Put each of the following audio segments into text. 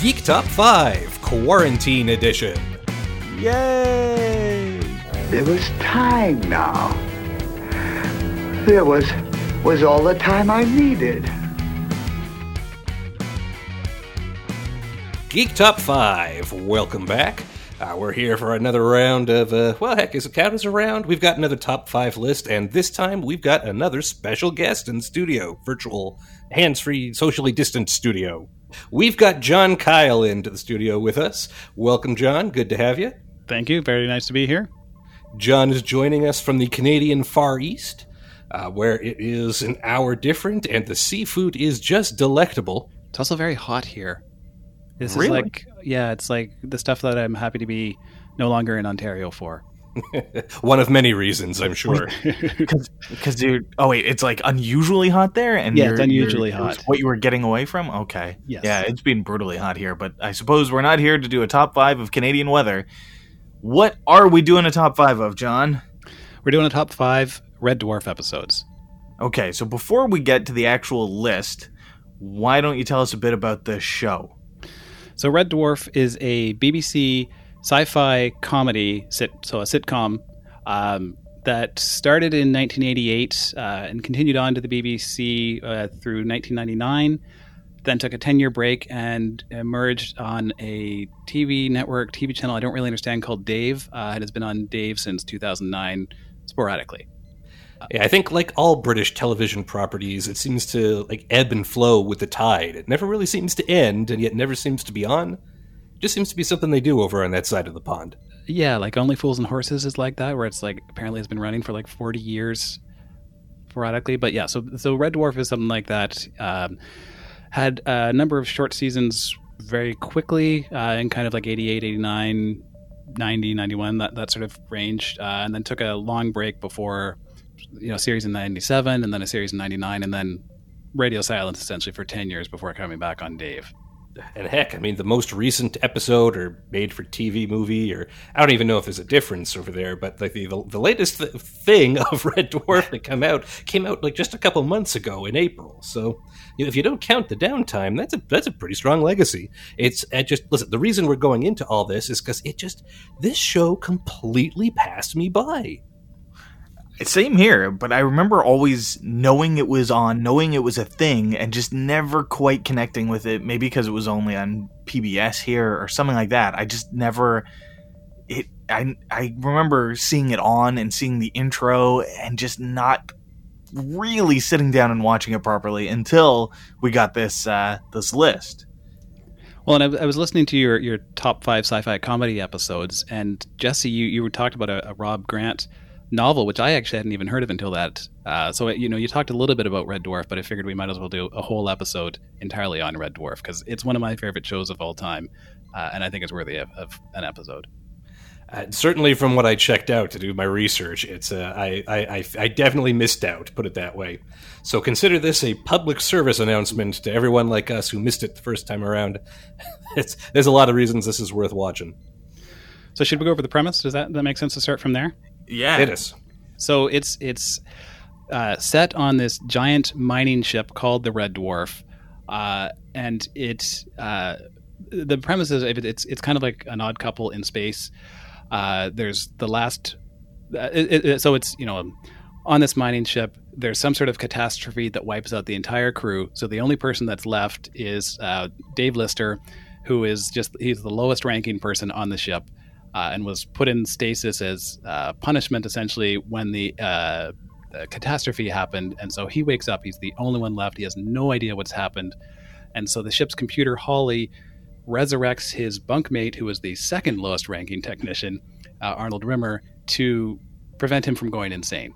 Geek Top 5 Quarantine Edition. Yay! There was time now. There was was all the time I needed. Geek Top 5, welcome back. Uh, we're here for another round of, uh, well, heck, is it count as a round? We've got another top five list, and this time we've got another special guest in studio, virtual, hands free, socially distant studio. We've got John Kyle into the studio with us. Welcome, John. Good to have you. Thank you. Very nice to be here. John is joining us from the Canadian Far East, uh, where it is an hour different, and the seafood is just delectable. It's also very hot here. This Really? is like, yeah, it's like the stuff that I'm happy to be no longer in Ontario for. One of many reasons, I'm sure. Because you're. Oh wait, it's like unusually hot there, and Yeah, it's unusually you're- hot. What you were getting away from? Okay. Yes. Yeah, it's been brutally hot here, but I suppose we're not here to do a top five of Canadian weather. What are we doing a top five of, John? We're doing a top five Red Dwarf episodes. Okay, so before we get to the actual list, why don't you tell us a bit about the show? So Red Dwarf is a BBC sci-fi comedy, sit, so a sitcom um, that started in 1988 uh, and continued on to the BBC uh, through 1999. Then took a 10-year break and emerged on a TV network, TV channel I don't really understand called Dave. Uh, it has been on Dave since 2009, sporadically. Yeah, I think like all British television properties, it seems to like ebb and flow with the tide. It never really seems to end, and yet never seems to be on. Just seems to be something they do over on that side of the pond. Yeah, like Only Fools and Horses is like that, where it's like apparently has been running for like 40 years sporadically. But yeah, so so Red Dwarf is something like that. Um, had a number of short seasons very quickly uh, in kind of like 88, 89, 90, 91, that, that sort of range. Uh, and then took a long break before, you know, series in 97 and then a series in 99 and then radio silence essentially for 10 years before coming back on Dave. And heck, I mean, the most recent episode or made for TV movie, or I don't even know if there's a difference over there, but like the, the, the latest th- thing of Red Dwarf that come out came out like just a couple months ago in April. So you know, if you don't count the downtime, that's a that's a pretty strong legacy. It's I just listen. The reason we're going into all this is because it just this show completely passed me by. Same here, but I remember always knowing it was on, knowing it was a thing, and just never quite connecting with it. Maybe because it was only on PBS here or something like that. I just never. It. I. I remember seeing it on and seeing the intro and just not really sitting down and watching it properly until we got this uh, this list. Well, and I, I was listening to your, your top five sci-fi comedy episodes, and Jesse, you you talked about a, a Rob Grant novel, which I actually hadn't even heard of until that. Uh, so you know, you talked a little bit about Red Dwarf, but I figured we might as well do a whole episode entirely on Red Dwarf because it's one of my favorite shows of all time, uh, and I think it's worthy of, of an episode. Uh, certainly, from what I checked out to do my research, it's uh, I, I, I I definitely missed out. Put it that way. So consider this a public service announcement to everyone like us who missed it the first time around. it's, there's a lot of reasons this is worth watching. So should we go over the premise? Does that that make sense to start from there? Yeah, It is. So it's it's uh, set on this giant mining ship called the Red Dwarf, uh, and it uh, the premise is it's it's kind of like an odd couple in space. Uh, there's the last, uh, it, it, so it's you know on this mining ship. There's some sort of catastrophe that wipes out the entire crew. So the only person that's left is uh, Dave Lister, who is just he's the lowest ranking person on the ship uh, and was put in stasis as uh, punishment essentially when the, uh, the catastrophe happened. And so he wakes up. He's the only one left. He has no idea what's happened. And so the ship's computer, Holly, resurrects his bunkmate, who was the second lowest ranking technician, uh, Arnold Rimmer, to prevent him from going insane.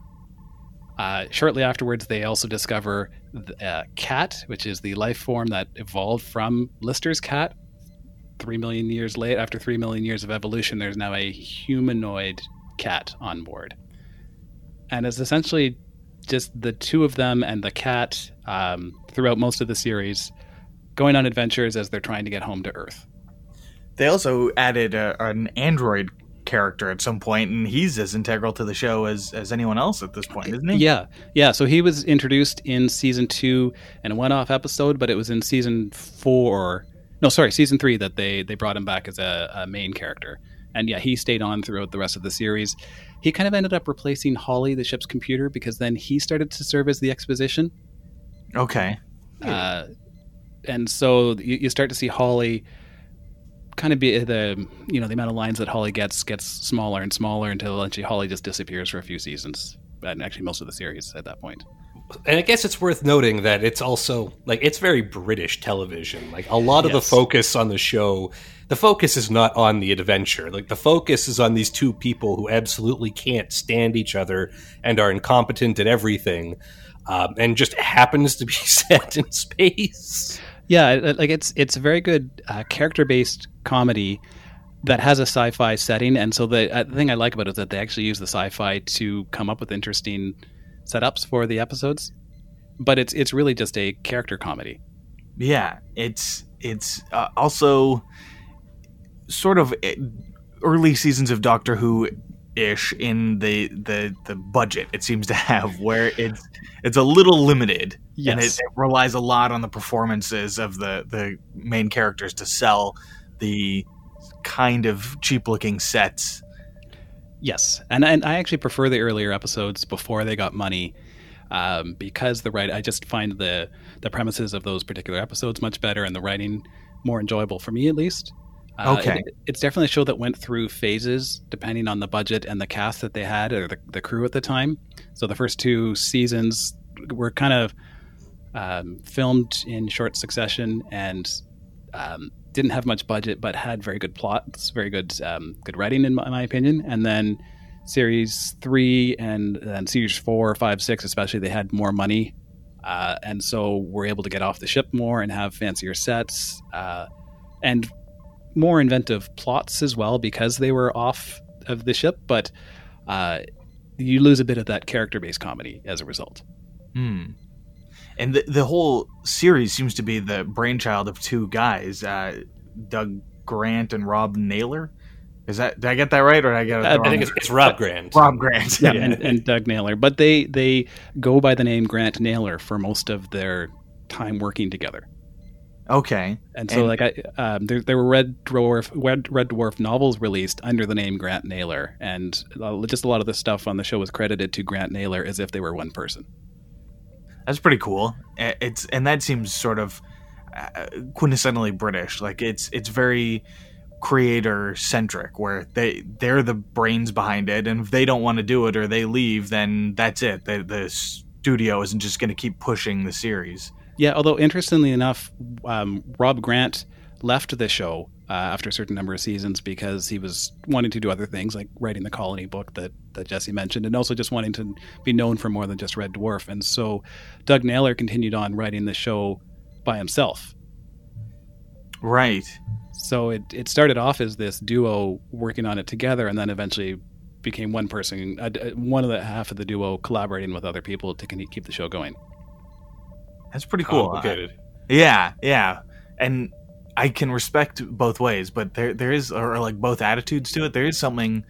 Uh, shortly afterwards, they also discover the, uh, Cat, which is the life form that evolved from Lister's cat, three million years late after three million years of evolution there's now a humanoid cat on board. And it's essentially just the two of them and the cat um, throughout most of the series going on adventures as they're trying to get home to earth. They also added a, an android character at some point, and he's as integral to the show as, as anyone else at this point, isn't he? yeah. Yeah so he was introduced in season two in a one-off episode but it was in season four No, sorry, season three that they they brought him back as a, a main character, and yeah, he stayed on throughout the rest of the series. He kind of ended up replacing Holly, the ship's computer, because then he started to serve as the exposition. Okay. Uh, and so you, you start to see Holly kind of be the you know the amount of lines that Holly gets gets smaller and smaller until eventually Holly just disappears for a few seasons, and actually most of the series at that point. And I guess it's worth noting that it's also like it's very British television. Like a lot of the focus on the show, the focus is not on the adventure. Like the focus is on these two people who absolutely can't stand each other and are incompetent at everything, um, and just happens to be set in space. Yeah, like it's it's a very good uh, character based comedy that has a sci-fi setting, and so the, uh, the thing I like about it is that they actually use the sci-fi to come up with interesting setups for the episodes. But it's it's really just a character comedy. Yeah, it's it's uh, also sort of eh, early seasons of Doctor Who ish in the the the budget it seems to have where it's it's a little limited and it, it relies a lot on the performances of the the main characters to sell the kind of cheap looking sets Yes, and and I actually prefer the earlier episodes before they got money, um, because the right I just find the the premises of those particular episodes much better and the writing more enjoyable for me at least. Uh, Okay. it- it's definitely a show that went through phases depending on the budget and the cast that they had or the, the crew at the time. So the first two seasons were kind of um, filmed in short succession and um, didn't have much budget, but had very good plots, very good um, good writing, in my, in my opinion. And then series three and then series four, five, six, especially, they had more money, uh, and so we're able to get off the ship more and have fancier sets uh, and more inventive plots as well because they were off of the ship. But uh, you lose a bit of that character based comedy as a result. Hmm. And the, the whole series seems to be the brainchild of two guys, uh, Doug Grant and Rob Naylor. Is that did I get that right or did I get it? Uh, the I think it's, it's Rob Grant. Rob Grant. yeah, and, and Doug Naylor. But they they go by the name Grant Naylor for most of their time working together. Okay. And so, And- like, I um, there, there were Red Dwarf Red, Red Dwarf novels released under the name Grant Naylor, and uh, just a lot of the stuff on the show was credited to Grant Naylor as if they were one person. That's pretty cool. It's and that seems sort of uh, quintessentially British. Like it's it's very creator centric, where they they're the brains behind it, and if they don't want to do it or they leave, then that's it. The, the studio isn't just going to keep pushing the series. Yeah, although interestingly enough, um, Rob Grant left the show uh, after a certain number of seasons because he was wanting to do other things, like writing the Colony book that, that Jesse mentioned, and also just wanting to be known for more than just Red Dwarf. And so Doug Naylor continued on writing the show by himself. Right. So it, it started off as this duo working on it together, and then eventually became one person, uh, uh, one of the half of the duo collaborating with other people to con- keep the show going. That's pretty cool. Complicated. Yeah, yeah, and I can respect both ways, but there there is or like both attitudes to it. There is something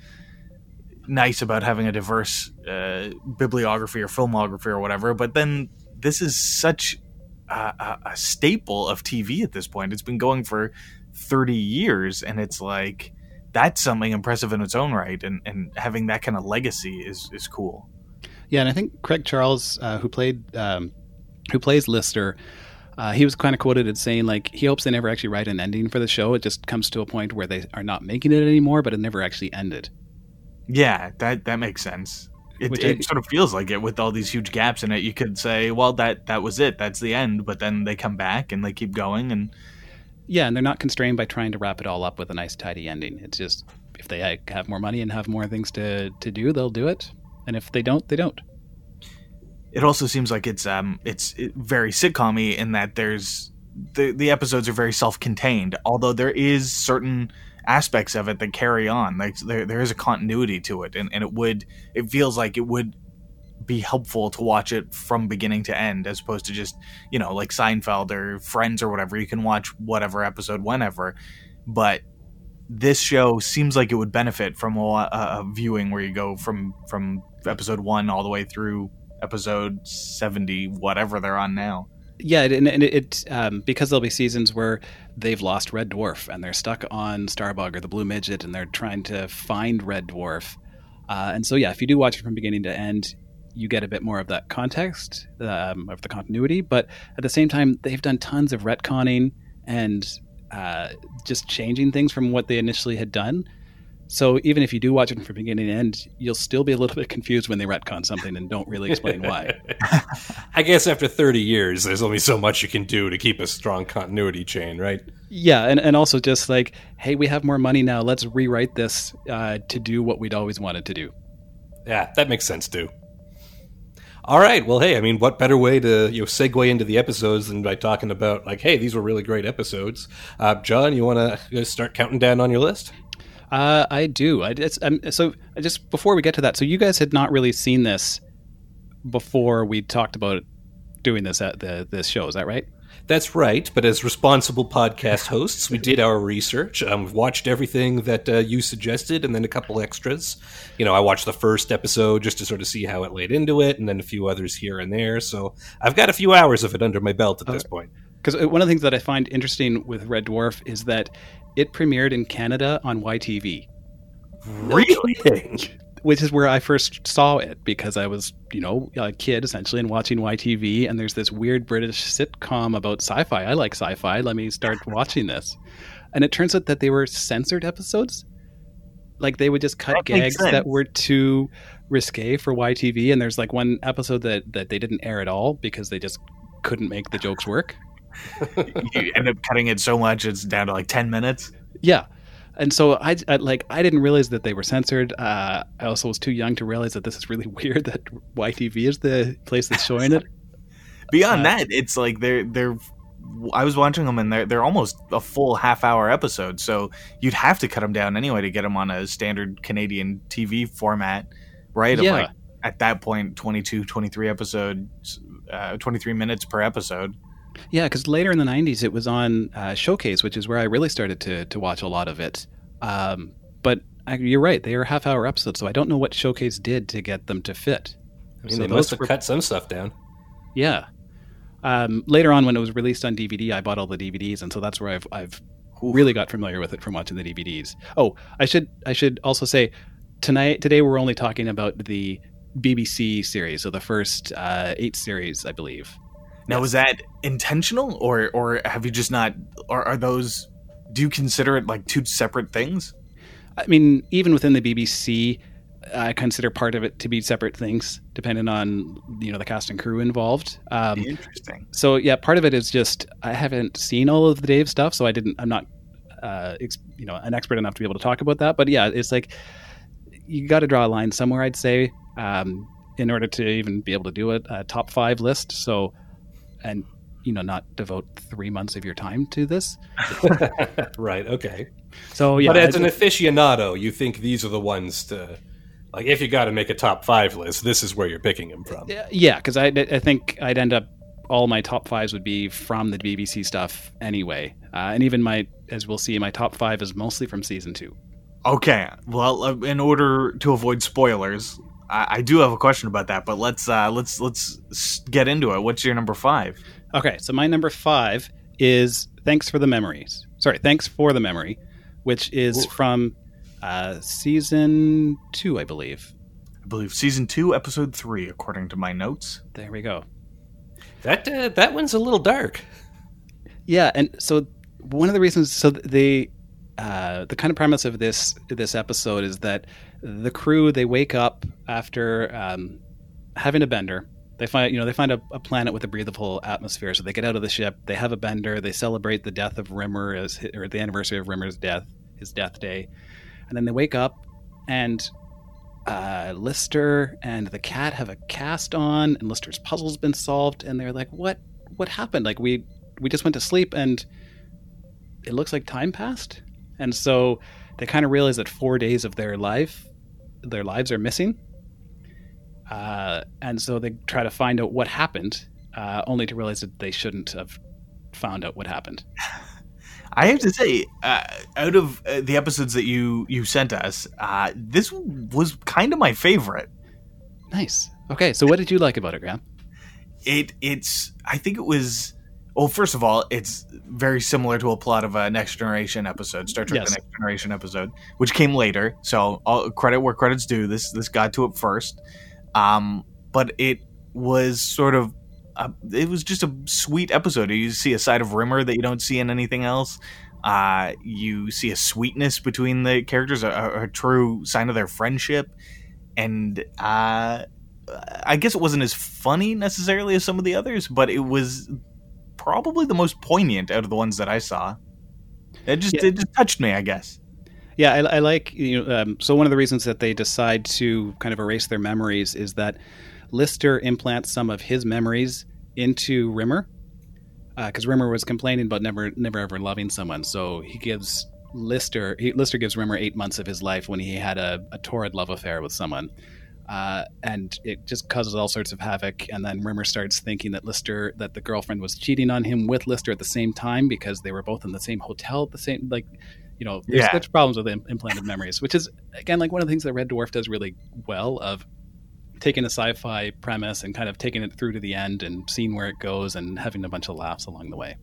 nice about having a diverse uh, bibliography or filmography or whatever. But then this is such a, a, staple of TV at this point. It's been going for thirty years, and it's like that's something impressive in its own right. And and having that kind of legacy is is cool. Yeah, and I think Craig Charles, uh, who played um, who plays Lister, uh, he was kind of quoted as saying like he hopes they never actually write an ending for the show. It just comes to a point where they are not making it anymore, but it never actually ended. Yeah, that that makes sense. It, it I- sort of feels like it with all these huge gaps in it. You could say, well, that that was it. That's the end. But then they come back and they keep going. And Yeah, and they're not constrained by trying to wrap it all up with a nice tidy ending. It's just if they have more money and have more things to to do, they'll do it, and if they don't, they don't. It also seems like it's um it's very sitcomy in that there's the the episodes are very self contained. Although there is certain aspects of it that carry on. Like there there is a continuity to it, and and it would it feels like it would be helpful to watch it from beginning to end as opposed to just you know like Seinfeld or Friends or whatever you can watch whatever episode whenever but this show seems like it would benefit from a, a, viewing where you go from from episode 1 all the way through episode 70 whatever they're on now Yeah, and, and it, um, because there'll be seasons where they've lost Red Dwarf and they're stuck on Starbug or the Blue Midget, and they're trying to find Red Dwarf. Uh, and so, yeah, if you do watch it from beginning to end, you get a bit more of that context um, of the continuity. But at the same time, they've done tons of retconning and uh, just changing things from what they initially had done. So even if you do watch it from beginning to end, you'll still be a little bit confused when they retcon something and don't really explain why. I guess after 30 years, there's only so much you can do to keep a strong continuity chain, right? Yeah, and, and also just like, hey, we have more money now. Let's rewrite this uh, to do what we'd always wanted to do. Yeah, that makes sense too. All right. Well, hey, I mean, what better way to you know segue into the episodes than by talking about like, hey, these were really great episodes. Uh, John, you want to start counting down on your list? Uh, I do. I um, so just before we get to that, so you guys had not really seen this before we talked about doing this at the this show. Is that right? That's right. But as responsible podcast hosts, we did our research. Um, we've watched everything that uh, you suggested, and then a couple extras. You know, I watched the first episode just to sort of see how it laid into it, and then a few others here and there. So I've got a few hours of it under my belt at this point. Because uh, one of the things that I find interesting with Red Dwarf is that it premiered in Canada on YTV. Really? Which is where I first saw it because I was, you know, a kid essentially and watching YTV. And there's this weird British sitcom about sci fi. I like sci fi. Let me start watching this. And it turns out that they were censored episodes. Like they would just cut That gags that were too risque for YTV. And there's like one episode that, that they didn't air at all because they just couldn't make the jokes work. You end up cutting it so much it's down to like 10 minutes. Yeah. And so I, I like I didn't realize that they were censored. Uh, I also was too young to realize that this is really weird that YTV is the place that's showing it. Beyond Uh, that, it's like they're they're. I was watching them and they're they're almost a full half hour episode, so you'd have to cut them down anyway to get them on a standard Canadian TV format, right? Yeah. like at that point 22, 23 episodes, uh, 23 minutes per episode. Yeah, because later in the '90s it was on uh, Showcase, which is where I really started to to watch a lot of it. Um, but I, you're right; they are half-hour episodes, so I don't know what Showcase did to get them to fit. I mean, So they must have were- cut some stuff down. Yeah. Um, later on, when it was released on DVD, I bought all the DVDs, and so that's where I've I've really got familiar with it from watching the DVDs. Oh, I should I should also say tonight today we're only talking about the BBC series, so the first uh, eight series, I believe. Now, Yes. was that intentional, or or have you just not? Or are those? Do you consider it like two separate things? I mean, even within the BBC, I consider part of it to be separate things, depending on you know the cast and crew involved. Um, Interesting. so yeah, part of it is just I haven't seen all of the Dave stuff, so I didn't. I'm not, uh, ex, you know, an expert enough to be able to talk about that. But yeah, it's like you got to draw a line somewhere. I'd say um, in order to even be able to do a, a top five list. So, and you know, not devote three months of your time to this. right. Okay. So yeah, but as an I- aficionado, you think these are the ones to like. If you got to make a top five list, this is where you're picking them from. yeah, because I, I think I'd end up all my top fives would be from the BBC stuff anyway, uh, and even my, as we'll see, my top five is mostly from season two. Okay. Well, uh, in order to avoid spoilers, I, I do have a question about that. But let's uh, let's let's get into it. What's your number five? Okay, so my number five is Thanks for the Memories. Sorry, Thanks for the Memory, which is Ooh. from uh, season two, I believe. I believe season two, episode three, according to my notes. There we go. That uh, that one's a little dark. Yeah, and so one of the reasons, so the uh, the kind of premise of this this episode is that the crew they wake up after um, having a bender. They find you know they find a, a planet with a breathable atmosphere, so they get out of the ship. They have a bender. They celebrate the death of Rimmer as or the anniversary of Rimmer's death, his death day, and then they wake up and uh, Lister and the cat have a cast on, and Lister's puzzle's been solved, and they're like, "What? What happened? Like we we just went to sleep, and it looks like time passed." And so they kind of realize that four days of their life, their lives are missing, uh, and so they try to find out what happened, uh, only to realize that they shouldn't have found out what happened. I have to say, uh, out of uh, the episodes that you you sent us, uh, this was kind of my favorite. Nice. Okay, so what did you like about it, Graham? it it's I think it was well first of all it's very similar to a plot of a Next Generation episode Star Trek: Yes. The Next Generation episode, which came later. So all credit where credit's due. This this got to it first, um, but it was sort of. Uh, it was just a sweet episode. You see a side of Rimmer that you don't see in anything else. Uh, you see a sweetness between the characters, a, a, a true sign of their friendship, and uh, I guess it wasn't as funny necessarily as some of the others, but it was probably the most poignant out of the ones that I saw. It just Yeah. it just touched me, I guess. Yeah, I, I like you know. Um, so one of the reasons that they decide to kind of erase their memories is that Lister implants some of his memories into Rimmer, because Rimmer was complaining about never, never ever loving someone. So he gives Lister, he, Lister gives Rimmer eight months of his life when he had a, a torrid love affair with someone. Uh, and it just causes all sorts of havoc. And then Rimmer starts thinking that Lister, that the girlfriend was cheating on him with Lister at the same time because they were both in the same hotel at the same, like, you know, there's, Yeah. there's problems with im- implanted memories, which is again like one of the things that Red Dwarf does really well of taking a sci-fi premise and kind of taking it through to the end and seeing where it goes and having a bunch of laughs along the way.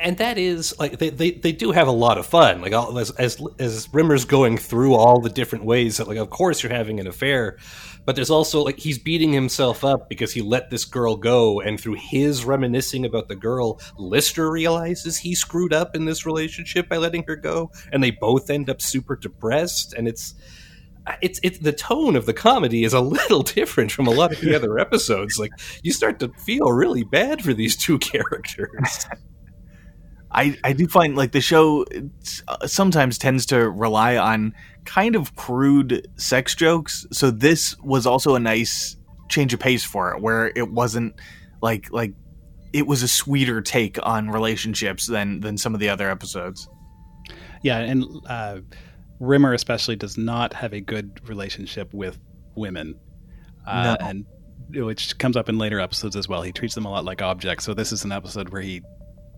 And that is like they, they, they do have a lot of fun. Like all, as, as as rimmer's going through all the different ways that like of course you're having an affair but there's also like he's beating himself up because he let this girl go and through his reminiscing about the girl lister realizes he screwed up in this relationship by letting her go and they both end up super depressed and it's it's it's the tone of the comedy is a little different from a lot of the other episodes. Like you start to feel really bad for these two characters I, I do find like the show uh, sometimes tends to rely on kind of crude sex jokes. So this was also a nice change of pace for it, where it wasn't like like it was a sweeter take on relationships than than some of the other episodes. Yeah, and uh, Rimmer especially does not have a good relationship with women, uh, No. and which comes up in later episodes as well. He treats them a lot like objects. So this is an episode where he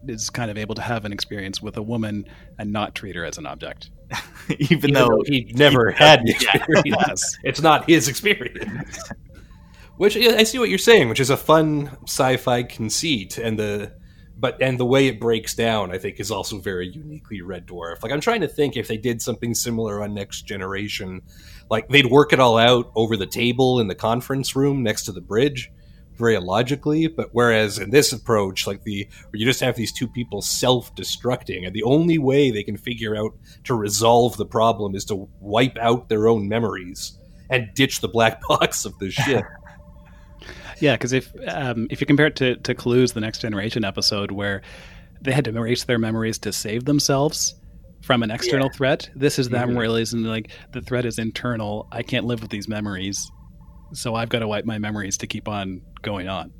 is kind of able to have an experience with a woman and not treat her as an object. Even, even though though he never had the Yeah. experience. Yes. It's not his experience. Which I see what you're saying, which is a fun sci-fi conceit, and the but and the way it breaks down, I think, is also very uniquely Red Dwarf. Like I'm trying to think if they did something similar on Next Generation, like they'd work it all out over the table in the conference room next to the bridge, very illogically. But whereas in this approach, like the where you just have these two people self-destructing, and the only way they can figure out to resolve the problem is to wipe out their own memories and ditch the black box of the ship. Yeah, because if um, if you compare it to to Clues, the Next Generation episode, where they had to erase their memories to save themselves from an external threat, this is them Mhm. realizing like the threat is internal. I can't live with these memories, so I've got to wipe my memories to keep on going on.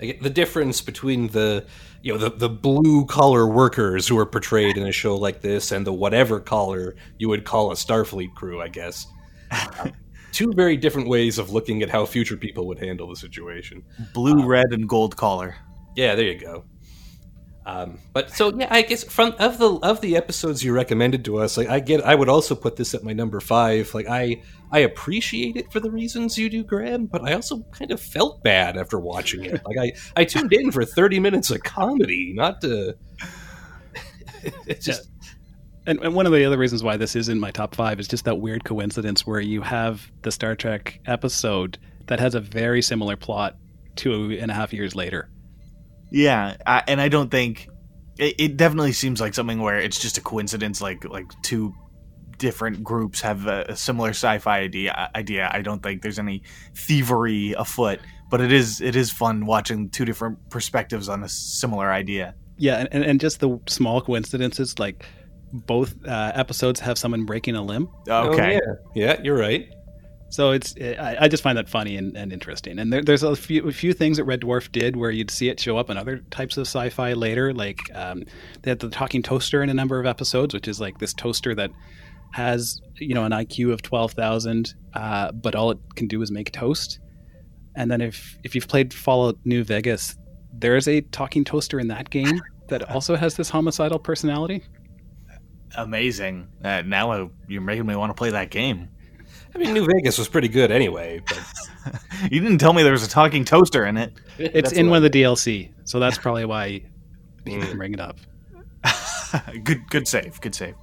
The difference between the you know the, the blue collar workers who are portrayed in a show like this and the whatever collar you would call a Starfleet crew, I guess. Uh, Two very different ways of looking at how future people would handle the situation. blue, red, and gold collar. Yeah, there you go. Um, but so yeah, I guess from of the of the episodes you recommended to us, like I get, I would also put this at my number five. Like I I appreciate it for the reasons you do, Graham, but I also kind of felt bad after watching it. Like I I tuned in for thirty minutes of comedy, not to. it's just And, and one of the other reasons why this is in my top five is just that weird coincidence where you have the Star Trek episode that has a very similar plot two and a half years later. Yeah, I, and I don't think it, it definitely seems like something where it's just a coincidence. Like like two different groups have a, a similar sci-fi idea. Idea. I don't think there's any thievery afoot, but it is it is fun watching two different perspectives on a similar idea. Yeah, and, and, and just the small coincidences, like both uh, episodes have someone breaking a limb. Okay, oh, yeah. yeah, you're right. So it's I, I just find that funny and, and interesting. And there, there's a few a few things that Red Dwarf did where you'd see it show up in other types of sci-fi later. Like um, they had the talking toaster in a number of episodes, which is like this toaster that has you know an IQ of twelve thousand, uh, but all it can do is make toast. And then if if you've played Fallout New Vegas, there is a talking toaster in that game that also has this homicidal personality. amazing. Uh, now I, you're making me want to play that game. I mean, New Vegas was pretty good anyway. But You didn't tell me there was a talking toaster in it. It's That's in one of the DLC, so that's probably why he didn't bring it up. good, good save. Good save.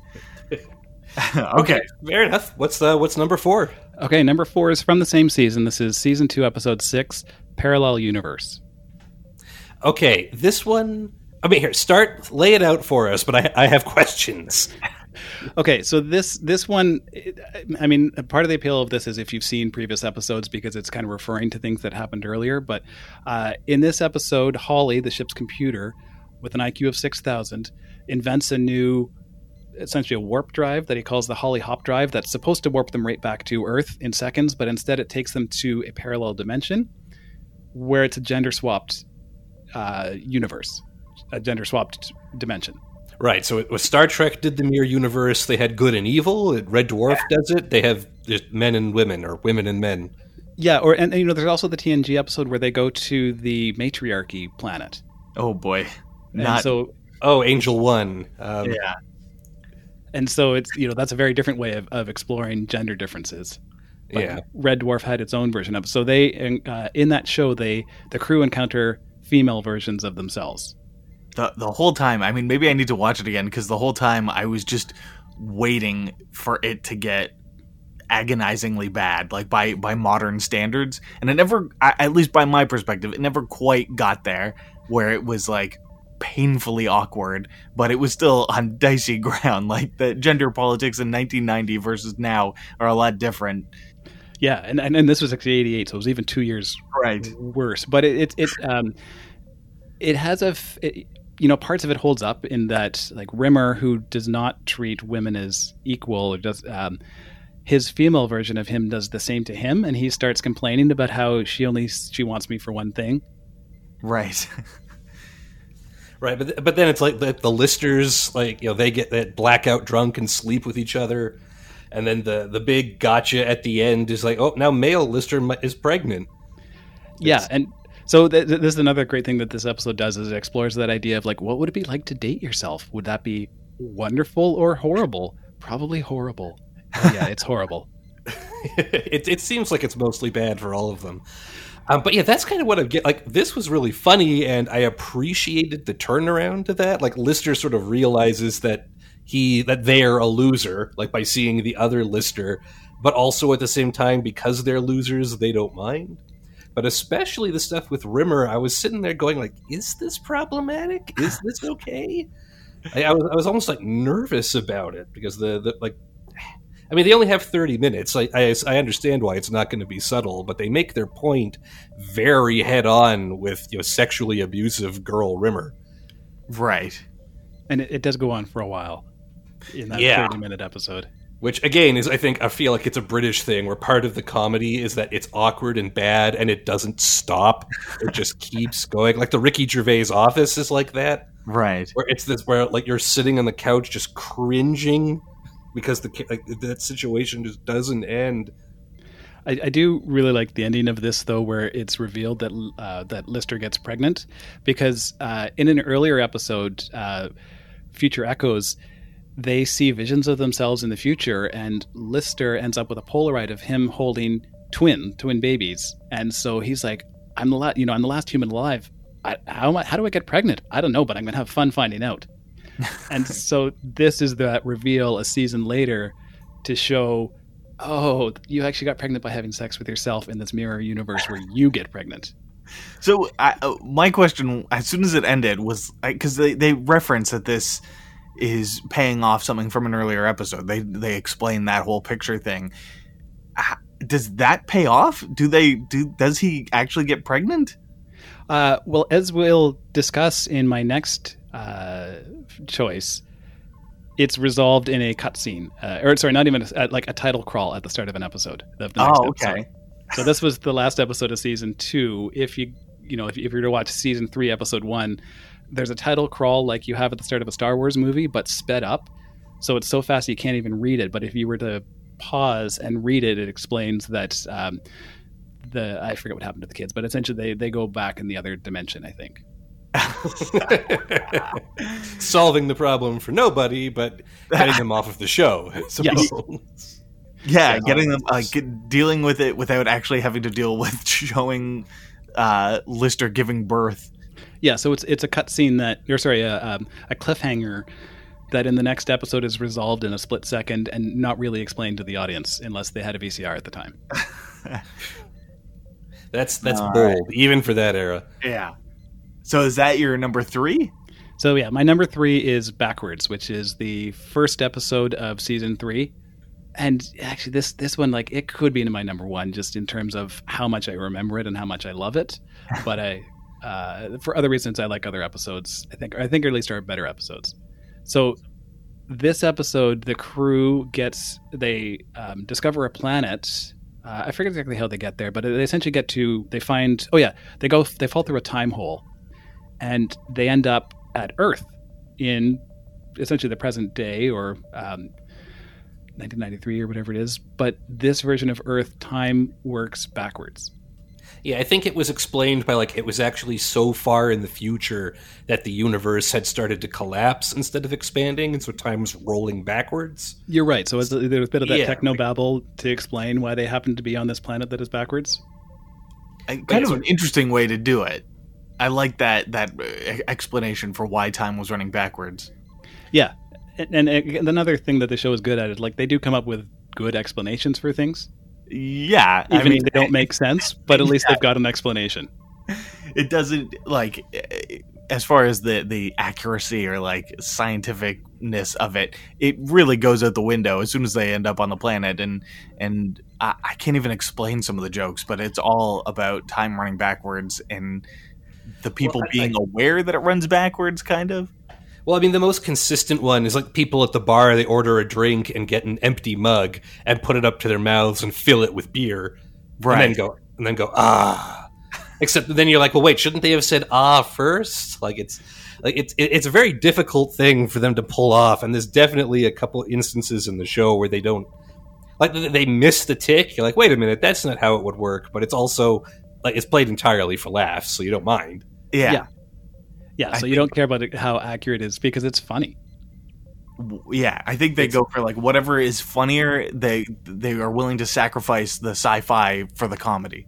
okay. Fair enough. What's the what's number four? Okay, number four is from the same season. This is season two, episode six, Parallel Universe. Okay, this one. I mean, here, start lay it out for us. But I, I have questions. Okay, so this this one, I mean, part of the appeal of this is if you've seen previous episodes because it's kind of referring to things that happened earlier. But uh, in this episode, Holly, the ship's computer, with an IQ of six thousand, invents a new, essentially a warp drive that he calls the Holly Hop drive. That's supposed to warp them right back to Earth in seconds, but instead it takes them to a parallel dimension where it's a gender swapped uh, universe, a gender swapped dimension. Right. So it was Star Trek did the mirror universe. They had good and evil. Red Dwarf does it. They have just men and women or women and men. Yeah, or and, and, you know, there's also the TNG episode where they go to the matriarchy planet. Oh boy. And Not. so Oh, Angel One. Um, yeah. and so it's you know that's a very different way of, of exploring gender differences. But yeah. Red Dwarf had its own version of it. So they uh, in that show they the crew encounter female versions of themselves. The the whole time i mean maybe i need to watch it again because the whole time i was just waiting for it to get agonizingly bad like by by modern standards. And it never at least by my perspective it never quite got there where it was like painfully awkward but it was still on dicey ground. Like the gender politics in 1990 versus now are a lot different. Yeah, and and, and this was actually '88, so it was even two years right. worse. But it it, it um it has a f- it, you know parts of it holds up in that like Rimmer, who does not treat women as equal, or does um, his female version of him does the same to him, and he starts complaining about how she only she wants me for one thing. right Right. But but then it's like the, the listers, like you know, they get that blackout drunk and sleep with each other, and then the the big gotcha at the end is like, oh, now male lister is pregnant. Yeah, and so th- th- this is another great thing that this episode does is it explores that idea of like what would it be like to date yourself? Would that be wonderful or horrible? Probably horrible. Yeah, it's horrible. it, it seems like it's mostly bad for all of them. Um, but yeah, that's kind of what I get. Like, this was really funny, and I appreciated the turnaround to that. Like, Lister sort of realizes that he that they're a loser, like by seeing the other Lister, but also at the same time because they're losers, they don't mind. But especially the stuff with Rimmer, I was sitting there going, like, is this problematic? Is this okay? I, I was I was almost like nervous about it because the, the like I mean, they only have 30 minutes. I, I, I understand why it's not going to be subtle, but they make their point very head on with you know sexually abusive girl Rimmer. right And it, it does go on for a while in that Yeah. 30 minute episode. Which again is, I think, I feel like it's a British thing where part of the comedy is that it's awkward and bad and it doesn't stop. It just keeps going. Like the Ricky Gervais office is like that, right where it's this where like you're sitting on the couch just cringing because the like, that situation just doesn't end. I, I do really like the ending of this, though, where it's revealed that uh, that Lister gets pregnant, because uh, in an earlier episode, uh, Future Echoes, they see visions of themselves in the future, and Lister ends up with a Polaroid of him holding twin twin babies, and so he's like, "I'm the last, you know, I'm the last human alive. I, how am I, How do I get pregnant? I don't know, but I'm gonna have fun finding out." and so this is that reveal a season later to show oh you actually got pregnant by having sex with yourself in this mirror universe where you get pregnant So I, uh, my question, as soon as it ended, was because they they reference that this is paying off something from an earlier episode. They they explain that whole picture thing. H- Does that pay off? Do they do? Does he actually get pregnant? uh, well as we'll discuss in my next uh, choice it's resolved in a cutscene uh, or sorry not even a, like a title crawl at the start of an episode of the next Oh, episode. okay. so this was the last episode of season two if you you know if, if you're to watch season three episode one there's a title crawl like you have at the start of a star wars movie but sped up so it's so fast you can't even read it but if you were to pause and read it it explains that um, the i forget what happened to the kids but essentially they, they go back in the other dimension i think Solving the problem for nobody, but getting them off of the show. I suppose. Yeah, Yeah. getting them like get- dealing with it without actually having to deal with showing uh, Lister giving birth. Yeah, so it's it's a cutscene that, or sorry, a, um, a cliffhanger that in the next episode is resolved in a split second and not really explained to the audience unless they had a VCR at the time. That's that's All bold, even for that era. Yeah. So is that your number three? So yeah, my number three is Backwards, which is the first episode of season three. And actually, this this one like it could be in my number one just in terms of how much I remember it and how much I love it. But I, uh, for other reasons, I like other episodes. I think I think at least are better episodes. So this episode, the crew gets they um, discover a planet. Uh, I forget exactly how they get there, but they essentially get to they find. Oh yeah, they go they fall through a time hole, and they end up at Earth in essentially the present day or um, 1993 or whatever it is. But this version of Earth, time works backwards. Yeah, I think it was explained by like it was actually so far in the future that the universe had started to collapse instead of expanding, and so time was rolling backwards. You're right. So is, there's a bit of that Yeah. techno babble to explain why they happen to be on this planet that is backwards. Uh, Kind of an interesting way to do it. I like that that uh, explanation for why time was running backwards. Yeah, and, and, and another thing that the show is good at is like they do come up with good explanations for things, Yeah, even I mean, if they don't make sense. But at least they've got an explanation. it doesn't like as far as the the accuracy or like scientificness of it it really goes out the window as soon as they end up on the planet and and I, I can't even explain some of the jokes but it's all about time running backwards and the people Well, I- being aware that it runs backwards kind of Well, I mean, the most consistent one is like people at the bar, they order a drink and get an empty mug and put it up to their mouths and fill it with beer. And then go, and then go, ah. Except then you're like, well, wait, shouldn't they have said ah first? Like it's, like it's, it's a very difficult thing for them to pull off. And there's definitely a couple instances in the show where they don't, like they- they miss the tick. You're like, wait a minute, that's not how it would work. But it's also like it's played entirely for laughs, so you don't mind. yeah, Yeah. Yeah, I so you don't care about it, how accurate it is because it's funny. Yeah i think they It's- go for like whatever is funnier they they are willing to sacrifice the sci-fi for the comedy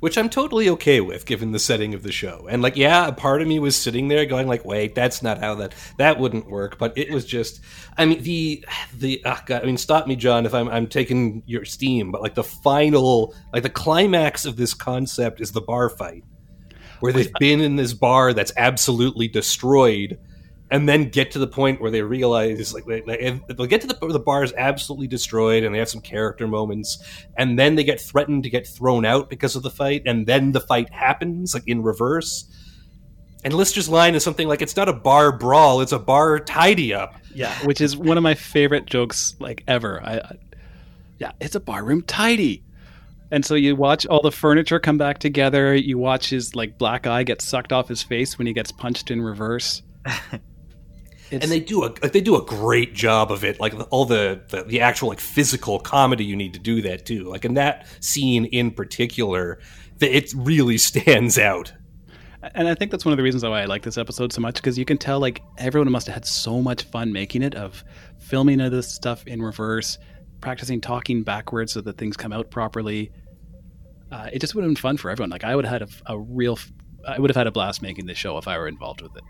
which I'm totally okay with given the setting of the show. And like, yeah, a part of me was sitting there going like, wait, that's not how that that wouldn't work. But it was just, I mean, the the oh God, I mean, stop me, John, if I'm I'm taking your steam. But like the final, like the climax of this concept is the bar fight, where they've been in this bar that's absolutely destroyed. And then get to the point where they realize, like, they, they'll get to the the bar is absolutely destroyed, and they have some character moments, and then they get threatened to get thrown out because of the fight, and then the fight happens like in reverse. And Lister's line is something like, "It's not a bar brawl; it's a bar tidy up." Yeah, which is one of my favorite jokes like ever. I, I yeah, it's a barroom tidy. And so you watch all the furniture come back together. You watch his like black eye get sucked off his face when he gets punched in reverse. It's, and they do a like, they do a great job of it. Like all the, the the actual like physical comedy you need to do that too. Like in that scene in particular, th- it really stands out. and I think that's one of the reasons why I like this episode so much because you can tell like everyone must have had so much fun making it of filming of this stuff in reverse, practicing talking backwards so that things come out properly. Uh, it just would have been fun for everyone. Like I would have had a, a real, I would have had a blast making this show if I were involved with it.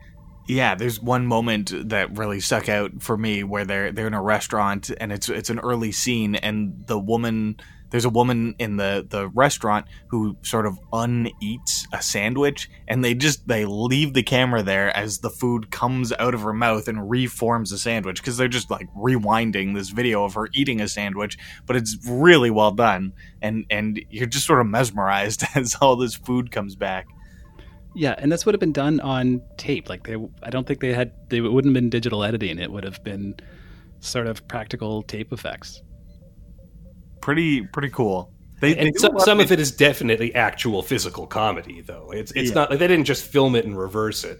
Yeah, there's one moment that really stuck out for me where they're they're in a restaurant and it's it's an early scene and the woman there's a woman in the the restaurant who sort of uneats a sandwich and they just they leave the camera there as the food comes out of her mouth and reforms the sandwich because they're just like rewinding this video of her eating a sandwich but it's really well done and and you're just sort of mesmerized as all this food comes back Yeah, and this would have been done on tape. Like they, I don't think they had. They wouldn't have been digital editing. It would have been sort of practical tape effects. Pretty pretty cool they, they And do some, some of of it is definitely actual physical comedy, though. It's it's Yeah. not like they didn't just film it and reverse it.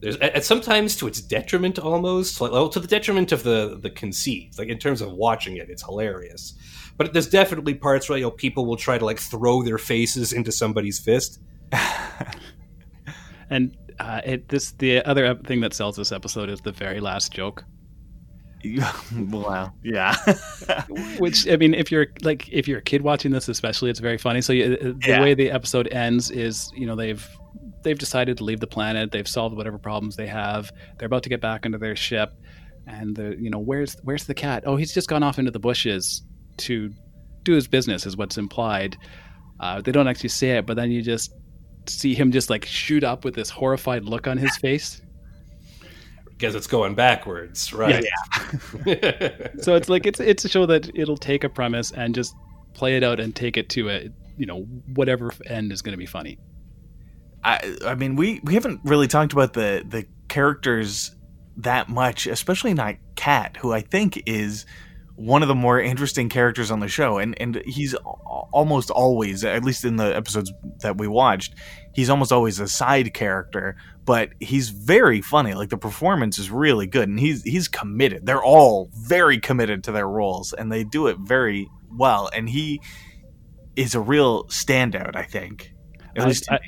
There's and sometimes to its detriment, almost like well, to the detriment of the the conceit. Like in terms of watching it, it's hilarious. But there's definitely parts where you know people will try to like throw their faces into somebody's fist. And uh, it this the other thing that sells this episode is the very last joke. wow. Yeah. Which I mean, if you're like if you're a kid watching this, especially, it's very funny. So you, the Yeah. way the episode ends is, you know, they've they've decided to leave the planet. They've solved whatever problems they have. They're about to get back into their ship, and the you know where's where's the cat? Oh, he's just gone off into the bushes to do his business, is what's implied. Uh, they don't actually say it, but then you just see him just like shoot up with this horrified look on his face. Because it's going backwards, right? Yeah. so it's like it's it's a show that it'll take a premise and just play it out and take it to a you know whatever end is going to be funny. I I mean we we haven't really talked about the the characters that much, especially not Cat, who I think is one of the more interesting characters on the show and and he's almost always at least in the episodes that we watched he's almost always a side character but he's very funny like the performance is really good and he's he's committed they're all very committed to their roles and they do it very well and he is a real standout i think at I, least I,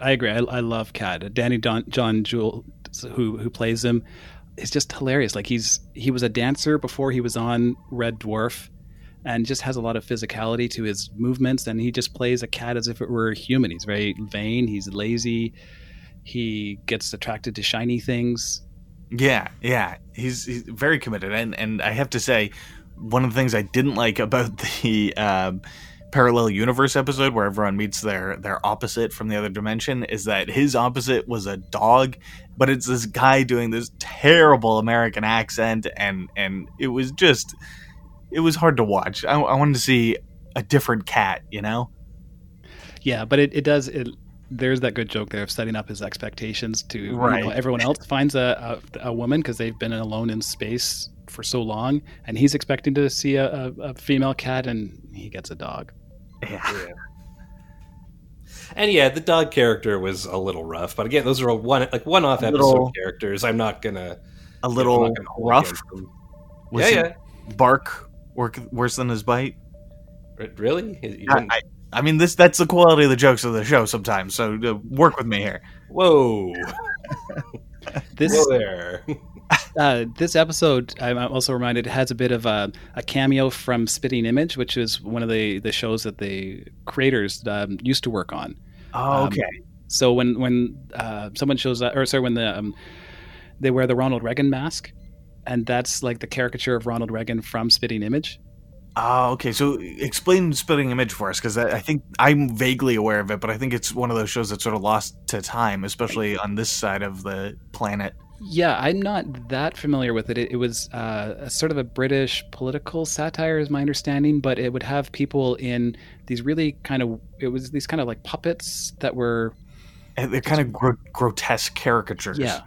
I agree. I, I love Cat. Danny Don, John Jules, who who plays him, is just hilarious. Like he's he was a dancer before he was on Red Dwarf, and just has a lot of physicality to his movements. And he just plays a cat as if it were a human. He's very vain. He's lazy. He gets attracted to shiny things. Yeah, yeah, he's he's very committed, and and I have to say, one of the things I didn't like about the um, parallel universe episode where everyone meets their their opposite from the other dimension is that his opposite was a dog, but it's this guy doing this terrible American accent, and and it was just it was hard to watch. I, I wanted to see a different cat, you know. Yeah, but it, it does it. There's that good joke there of setting up his expectations to you know, everyone else finds a, a, a woman because they've been alone in space for so long, and he's expecting to see a, a, a female cat, and he gets a dog. Yeah, And yeah, the dog character was a little rough, but again, those are all one like one-off A episode little- characters. I'm not gonna a I'm little gonna rough. Was yeah, yeah. bark work worse than his bite. Really? You I, I, I mean, this that's the quality of the jokes of the show sometimes. So uh, work with me here. Whoa! This Whoa there! uh, this episode, I'm also reminded, has a bit of a, a cameo from Spitting Image, which is one of the, the shows that the creators um, used to work on. Oh, Um, okay. So when when uh, someone shows up, or sorry, when the um, they wear the Ronald Reagan mask, and that's like the caricature of Ronald Reagan from Spitting Image. Oh, okay. So explain Spitting Image for us, because I, think I'm vaguely aware of it, but I think it's one of those shows that sort of lost to time, especially on this side of the planet. Yeah, I'm not that familiar with it. It, it was uh, a sort of a British political satire, is my understanding, but it would have people in these really kind of it was these kind of like puppets that were And They're kind of gro- grotesque caricatures. Yeah,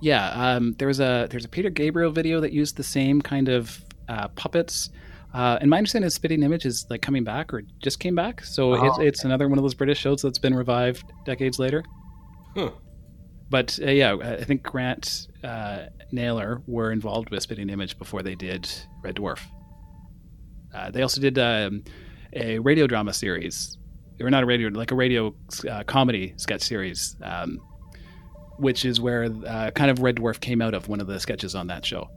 yeah. Um, there was a there's a Peter Gabriel video that used the same kind of uh, puppets. Uh, and my understanding is Spitting Image is like coming back or just came back, so it's, Oh. it's another one of those British shows that's been revived decades later. Huh. But uh, yeah, I think Grant uh, Naylor were involved with Spitting Image before they did Red Dwarf. Uh, they also did um, a radio drama series, or not a radio, like a radio uh, comedy sketch series, um, which is where uh, kind of Red Dwarf came out of one of the sketches on that show.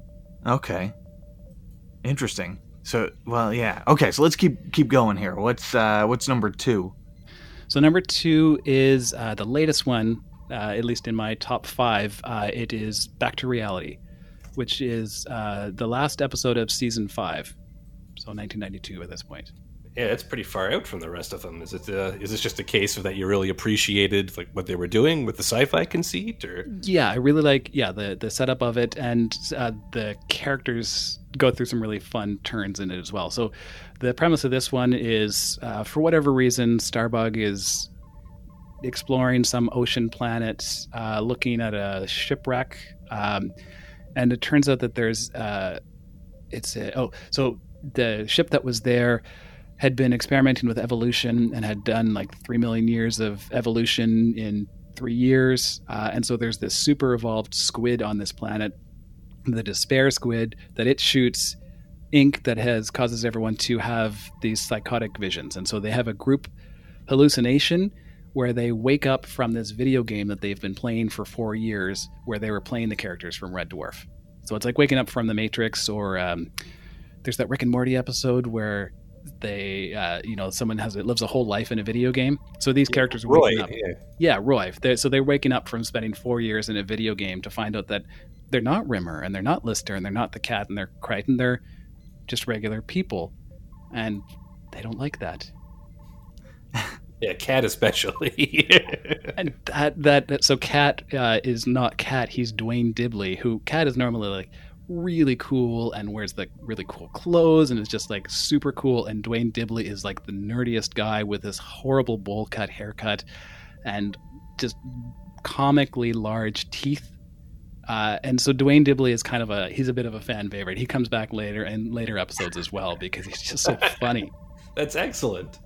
Okay. Interesting. So, well, yeah. Okay, so let's keep keep going here. What's uh what's number two? So number two is uh, the latest one, uh, at least in my top five. Uh, it is Back to Reality, which is uh, the last episode of season five, so 1992 at this point. Yeah, it's pretty far out from the rest of them. Is it? Uh, is this just a case of that you really appreciated like what they were doing with the sci-fi conceit, or Yeah, I really like yeah the the setup of it, and uh, the characters go through some really fun turns in it as well. So, the premise of this one is, uh, for whatever reason, Starbug is exploring some ocean planet, uh, looking at a shipwreck, um, and it turns out that there's uh, it's a, oh so the ship that was there had been experimenting with evolution and had done like three million years of evolution in three years. Uh, and so there's this super evolved squid on this planet, the despair squid, that it shoots ink that has causes everyone to have these psychotic visions. And so they have a group hallucination where they wake up from this video game that they've been playing for four years, where they were playing the characters from Red Dwarf. So it's like waking up from the Matrix, or um, there's that Rick and Morty episode where they, uh, you know, someone has it lives a whole life in a video game. So these characters are Roy, up. yeah. Yeah, Roy. They're, so they're waking up from spending four years in a video game to find out that they're not Rimmer and they're not Lister and they're not the cat and they're Kryten. They're just regular people, and they don't like that. Yeah, cat especially. And that that, that so Cat uh, is not Cat. He's Duane Dibbley, who Cat is normally like really cool and wears the really cool clothes and is just like super cool. And Duane Dibbley is like the nerdiest guy with this horrible bowl cut haircut and just comically large teeth. Uh, and so Duane Dibbley is kind of a he's a bit of a fan favorite. He comes back later and later episodes as well because he's just so funny. That's excellent.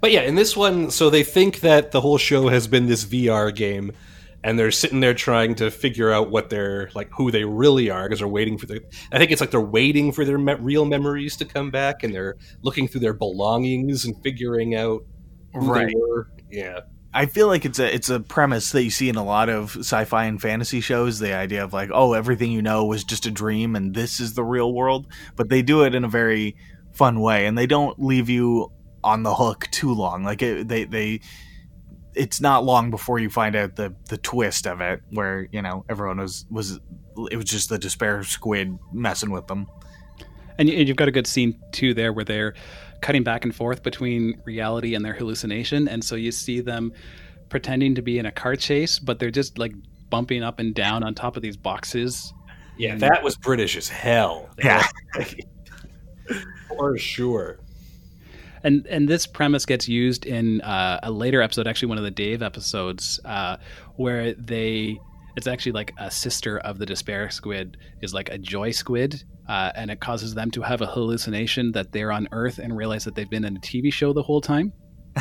But yeah, in this one, so they think that the whole show has been this VR game, and they're sitting there trying to figure out what they're like, who they really are, because they're waiting for the. I think it's like they're waiting for their me- real memories to come back, and they're looking through their belongings and figuring out who Right. they were. Yeah, I feel like it's a it's a premise that you see in a lot of sci-fi and fantasy shows. The idea of like, oh, everything you know was just a dream, and this is the real world. But they do it in a very fun way, and they don't leave you on the hook too long. Like it, they they, it's not long before you find out the the twist of it, where you know everyone was was it was just the despair squid messing with them. And you- you've got a good scene too there where they're cutting back and forth between reality and their hallucination, and so you see them pretending to be in a car chase, but they're just like bumping up and down on top of these boxes. yeah, And- that was British as hell. Yeah. for sure. And and this premise gets used in uh, a later episode, actually one of the Dave episodes, uh, where they it's actually like a sister of the despair squid is like a joy squid, uh, and it causes them to have a hallucination that they're on Earth and realize that they've been in a TV show the whole time.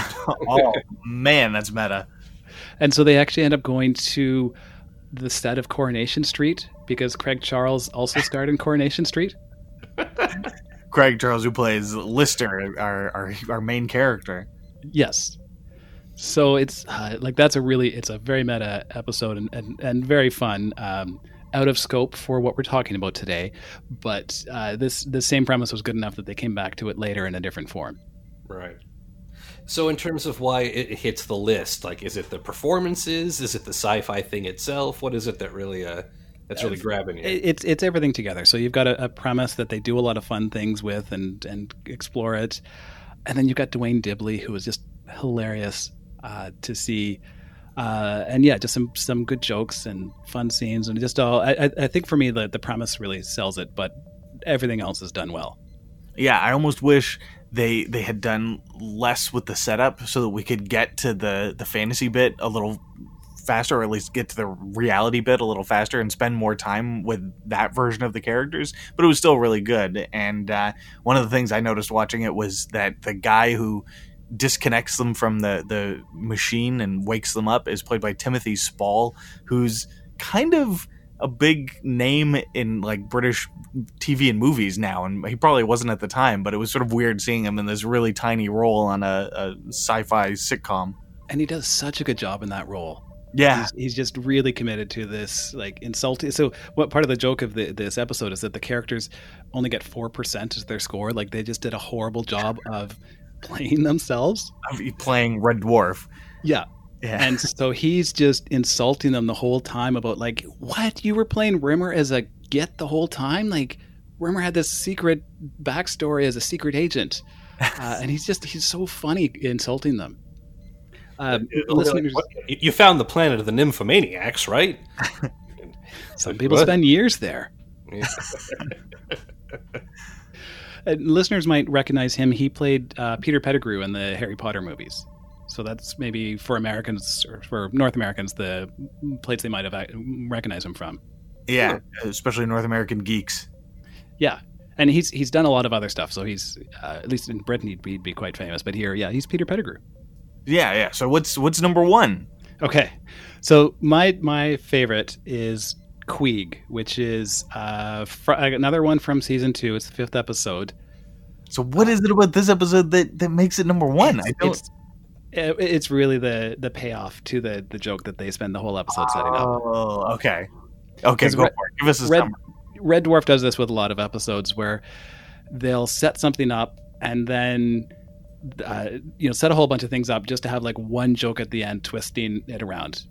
oh man, that's meta. And so they actually end up going to the set of Coronation Street because Craig Charles also starred in Coronation Street. Craig Charles, who plays Lister, our our, our main character. Yes. So it's uh, like that's a really it's a very meta episode and and, and very fun. Um, out of scope for what we're talking about today, but uh, this the same premise was good enough that they came back to it later in a different form. Right. So, in terms of why it hits the list, like, is it the performances? Is it the sci-fi thing itself? What is it that really, uh, that's really grabbing you? It- It's it's everything together. So you've got a, a premise that they do a lot of fun things with and and explore it, and then you've got Duane Dibbley who is just hilarious uh, to see, uh, and yeah, just some some good jokes and fun scenes and just all. I, I- I think for me the the premise really sells it, but everything else is done well. Yeah, I almost wish they they had done less with the setup so that we could get to the the fantasy bit a little faster or at least get to the reality bit a little faster and spend more time with that version of the characters but it was still really good and uh, one of the things i noticed watching it was that the guy who disconnects them from the the machine and wakes them up is played by timothy spall who's kind of a big name in like british TV and movies now, and he probably wasn't at the time, but it was sort of weird seeing him in this really tiny role on a, a sci-fi sitcom. And he does such a good job in that role. Yeah, He's, he's just really committed to this like insulting. So what part of the joke of the, this episode is that the characters only get four percent as their score. Like they just did a horrible job of playing themselves. Of playing Red Dwarf. Yeah, Yeah, and so he's just insulting them the whole time about like what you were playing Rimmer as a get the whole time like Rimmer had this secret backstory as a secret agent uh, and he's just he's so funny insulting them um, listeners, What- you you found the planet of the nymphomaniacs, right? some people What? spend years there Yeah. and listeners might recognize him he played uh, Peter Pettigrew in the Harry Potter movies so that's maybe for Americans or for North Americans the plates they might have uh, recognized him from yeah, especially North American geeks. Yeah, and he's he's done a lot of other stuff. So he's uh, at least in Britain he'd be, be quite famous. But here, yeah, he's Peter Pettigrew. Yeah, yeah. So what's what's number one? Okay, so my my favorite is Queeg, which is uh, fr- another one from season two. It's the fifth episode. So what is it about this episode that that makes it number one? I don't. It's it's really the the payoff to the the joke that they spend the whole episode setting up. Oh, okay. okay. go Red- for it. Give us a Red, summary. Red Dwarf does this with a lot of episodes where they'll set something up and then uh, you know set a whole bunch of things up just to have like one joke at the end twisting it around.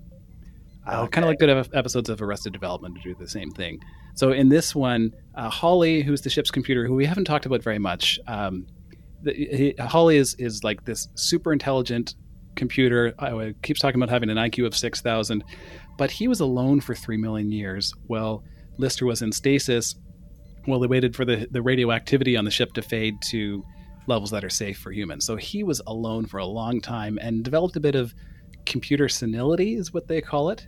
Uh, Kind of like good ep- episodes of Arrested Development to do the same thing. So in this one, uh, Holly, who's the ship's computer, who we haven't talked about very much, um, the, he, Holly is is like this super intelligent computer. Uh, keeps talking about having an IQ of six thousand, but he was alone for three million years. Well, Lister was in stasis while they waited for the, the radioactivity on the ship to fade to levels that are safe for humans. So he was alone for a long time and developed a bit of computer senility, is what they call it.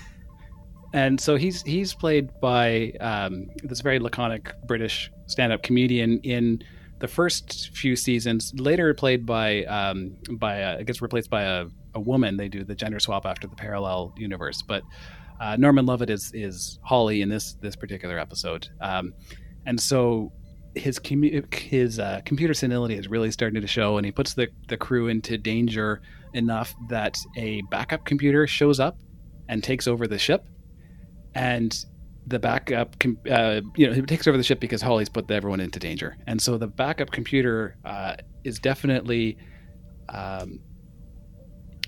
and so he's he's played by um, this very laconic British stand-up comedian in the first few seasons. Later played by um, by uh, it gets replaced by a, a woman. They do the gender swap after the parallel universe, but uh, Norman Lovett is is Holly in this this particular episode, um, and so his commu- his uh, computer senility is really starting to show, and he puts the the crew into danger enough that a backup computer shows up and takes over the ship, and the backup com- uh, you know he takes over the ship because Holly's put everyone into danger, and so the backup computer uh, is definitely. Um,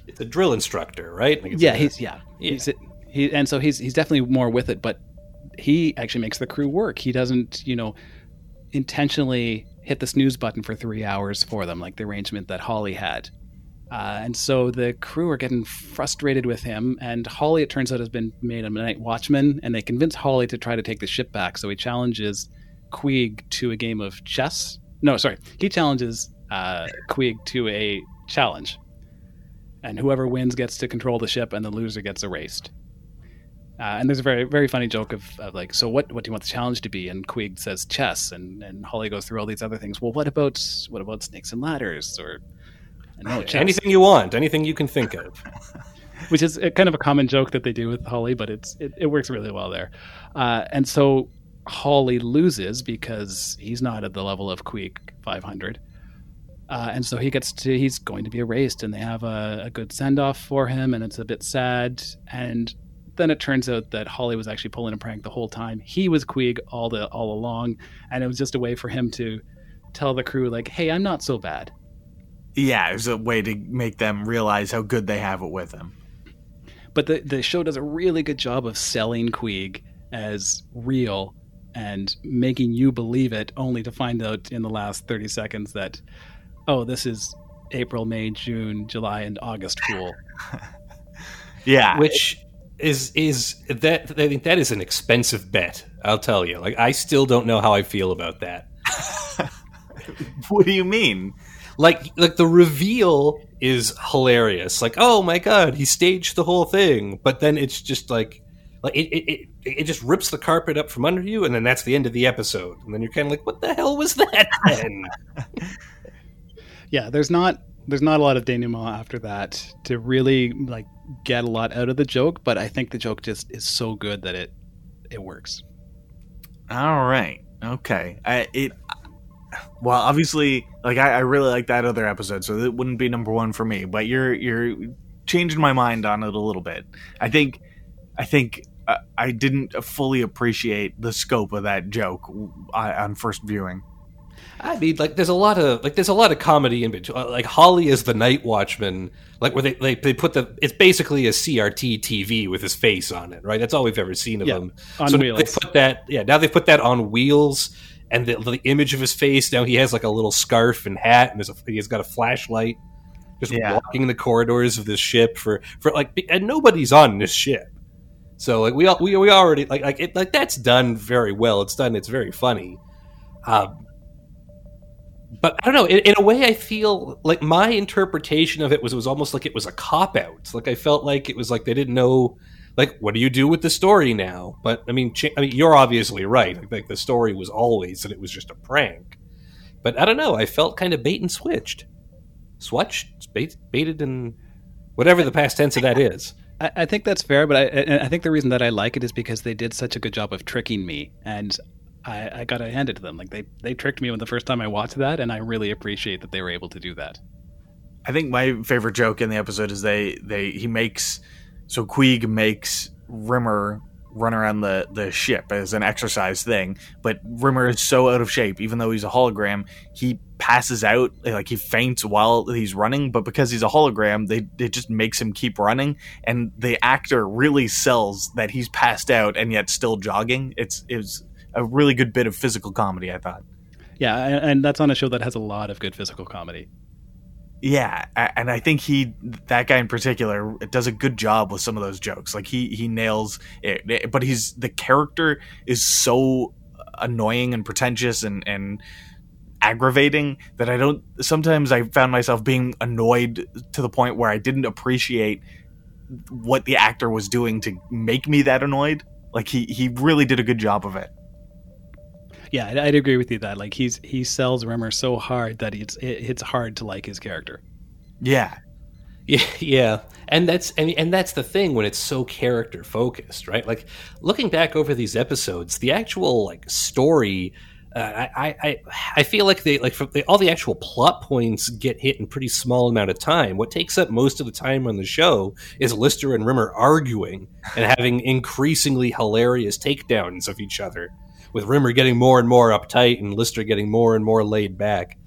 It's a drill instructor, right? Like yeah, a- he's yeah, Yeah. he's he, and so he's he's definitely more with it, but he actually makes the crew work. He doesn't, you know, intentionally hit the snooze button for three hours for them, like the arrangement that Holly had. Uh, and so the crew are getting frustrated with him, and Holly, it turns out, has been made a night watchman, and they convince Holly to try to take the ship back. So he challenges Queeg to a game of chess. No, sorry, he challenges uh, Queeg to a challenge, and whoever wins gets to control the ship, and the loser gets erased. Uh, and there's a very very funny joke of, of like, so what what do you want the challenge to be? And Queeg says chess, and and Holly goes through all these other things. Well, what about what about snakes and ladders or no chess? anything you want, anything you can think of. which is a, kind of a common joke that they do with Holly, but it's it, it works really well there. Uh, and so Holly loses because he's not at the level of Queeg 500. Uh, and so he gets to he's going to be erased, and they have a, a good send off for him, and it's a bit sad. And then it turns out that Holly was actually pulling a prank the whole time. He was Queeg all the all along, and it was just a way for him to tell the crew like, "Hey, I'm not so bad." Yeah, it was a way to make them realize how good they have it with him. but the the show does a really good job of selling Queeg as real and making you believe it, only to find out in the last thirty seconds that oh, this is April, May, June, July, and August fool. Yeah, which is is that I think that is an expensive bet. I'll tell you. Like I still don't know how I feel about that. what do you mean? Like like the reveal is hilarious. Like oh my god, he staged the whole thing, but then it's just like like it it, it, it just rips the carpet up from under you, and then that's the end of the episode. And then you're kind of like, what the hell was that then? yeah, there's not there's not a lot of denouement after that to really like get a lot out of the joke, but I think the joke just is so good that it it works. All right. Okay. I it. Well, obviously, like I, I really like that other episode, so it wouldn't be number one for me. But you're you're changing my mind on it a little bit. I think, I think uh, I didn't fully appreciate the scope of that joke uh, on first viewing. I mean, like, there's a lot of like, there's a lot of comedy in between. Like, Holly is the night watchman, like where they they, they put the. It's basically a CRT TV with his face on it, right? That's all we've ever seen of Yeah, him. on so wheels. They put that, yeah. Now they put that on wheels, and the, the image of his face. Now he has like a little scarf and hat, and there's a, he's got a flashlight, just Yeah. walking the corridors of this ship for for like, and nobody's on this ship. So like we all we, we already like like it like that's done very well. It's done. It's very funny. Um, but I don't know. In, in a way, I feel like my interpretation of it was it was almost like it was a cop out. Like I felt like it was like they didn't know, like what do you do with the story now? But I mean, I mean, you're obviously right. Like, like the story was always that it was just a prank. But I don't know. I felt kind of bait and switched, swatched, bait, baited, and whatever the past tense of that is. I, I think that's fair, but I, I think the reason that I like it is because they did such a good job of tricking me, and I, I got to hand it to them. Like they they tricked me when the first time I watched that, and I really appreciate that they were able to do that. I think my favorite joke in the episode is they they he makes so Queeg makes Rimmer run around the the ship as an exercise thing. But Rimmer is so out of shape, even though he's a hologram, he passes out like he faints while he's running. But because he's a hologram, they it just makes him keep running, and the actor really sells that he's passed out and yet still jogging. It's it's a really good bit of physical comedy, I thought. Yeah, and, that's on a show that has a lot of good physical comedy. Yeah, and I think he that guy in particular does a good job with some of those jokes. Like he he nails it, but he's the character is so annoying and pretentious and and aggravating that I don't sometimes I found myself being annoyed to the point where I didn't appreciate what the actor was doing to make me that annoyed. Like he he really did a good job of it. Yeah, I'd, I'd agree with you that like he's he sells Rimmer so hard that it's it, it's hard to like his character. Yeah. Yeah, yeah, and that's and, and that's the thing when it's so character focused, right? Like looking back over these episodes, the actual like story, uh, I, I I feel like they like the, all the actual plot points get hit in pretty small amount of time. What takes up most of the time on the show is Lister and Rimmer arguing and having increasingly hilarious takedowns of each other, with Rimmer getting more and more uptight and Lister getting more and more laid back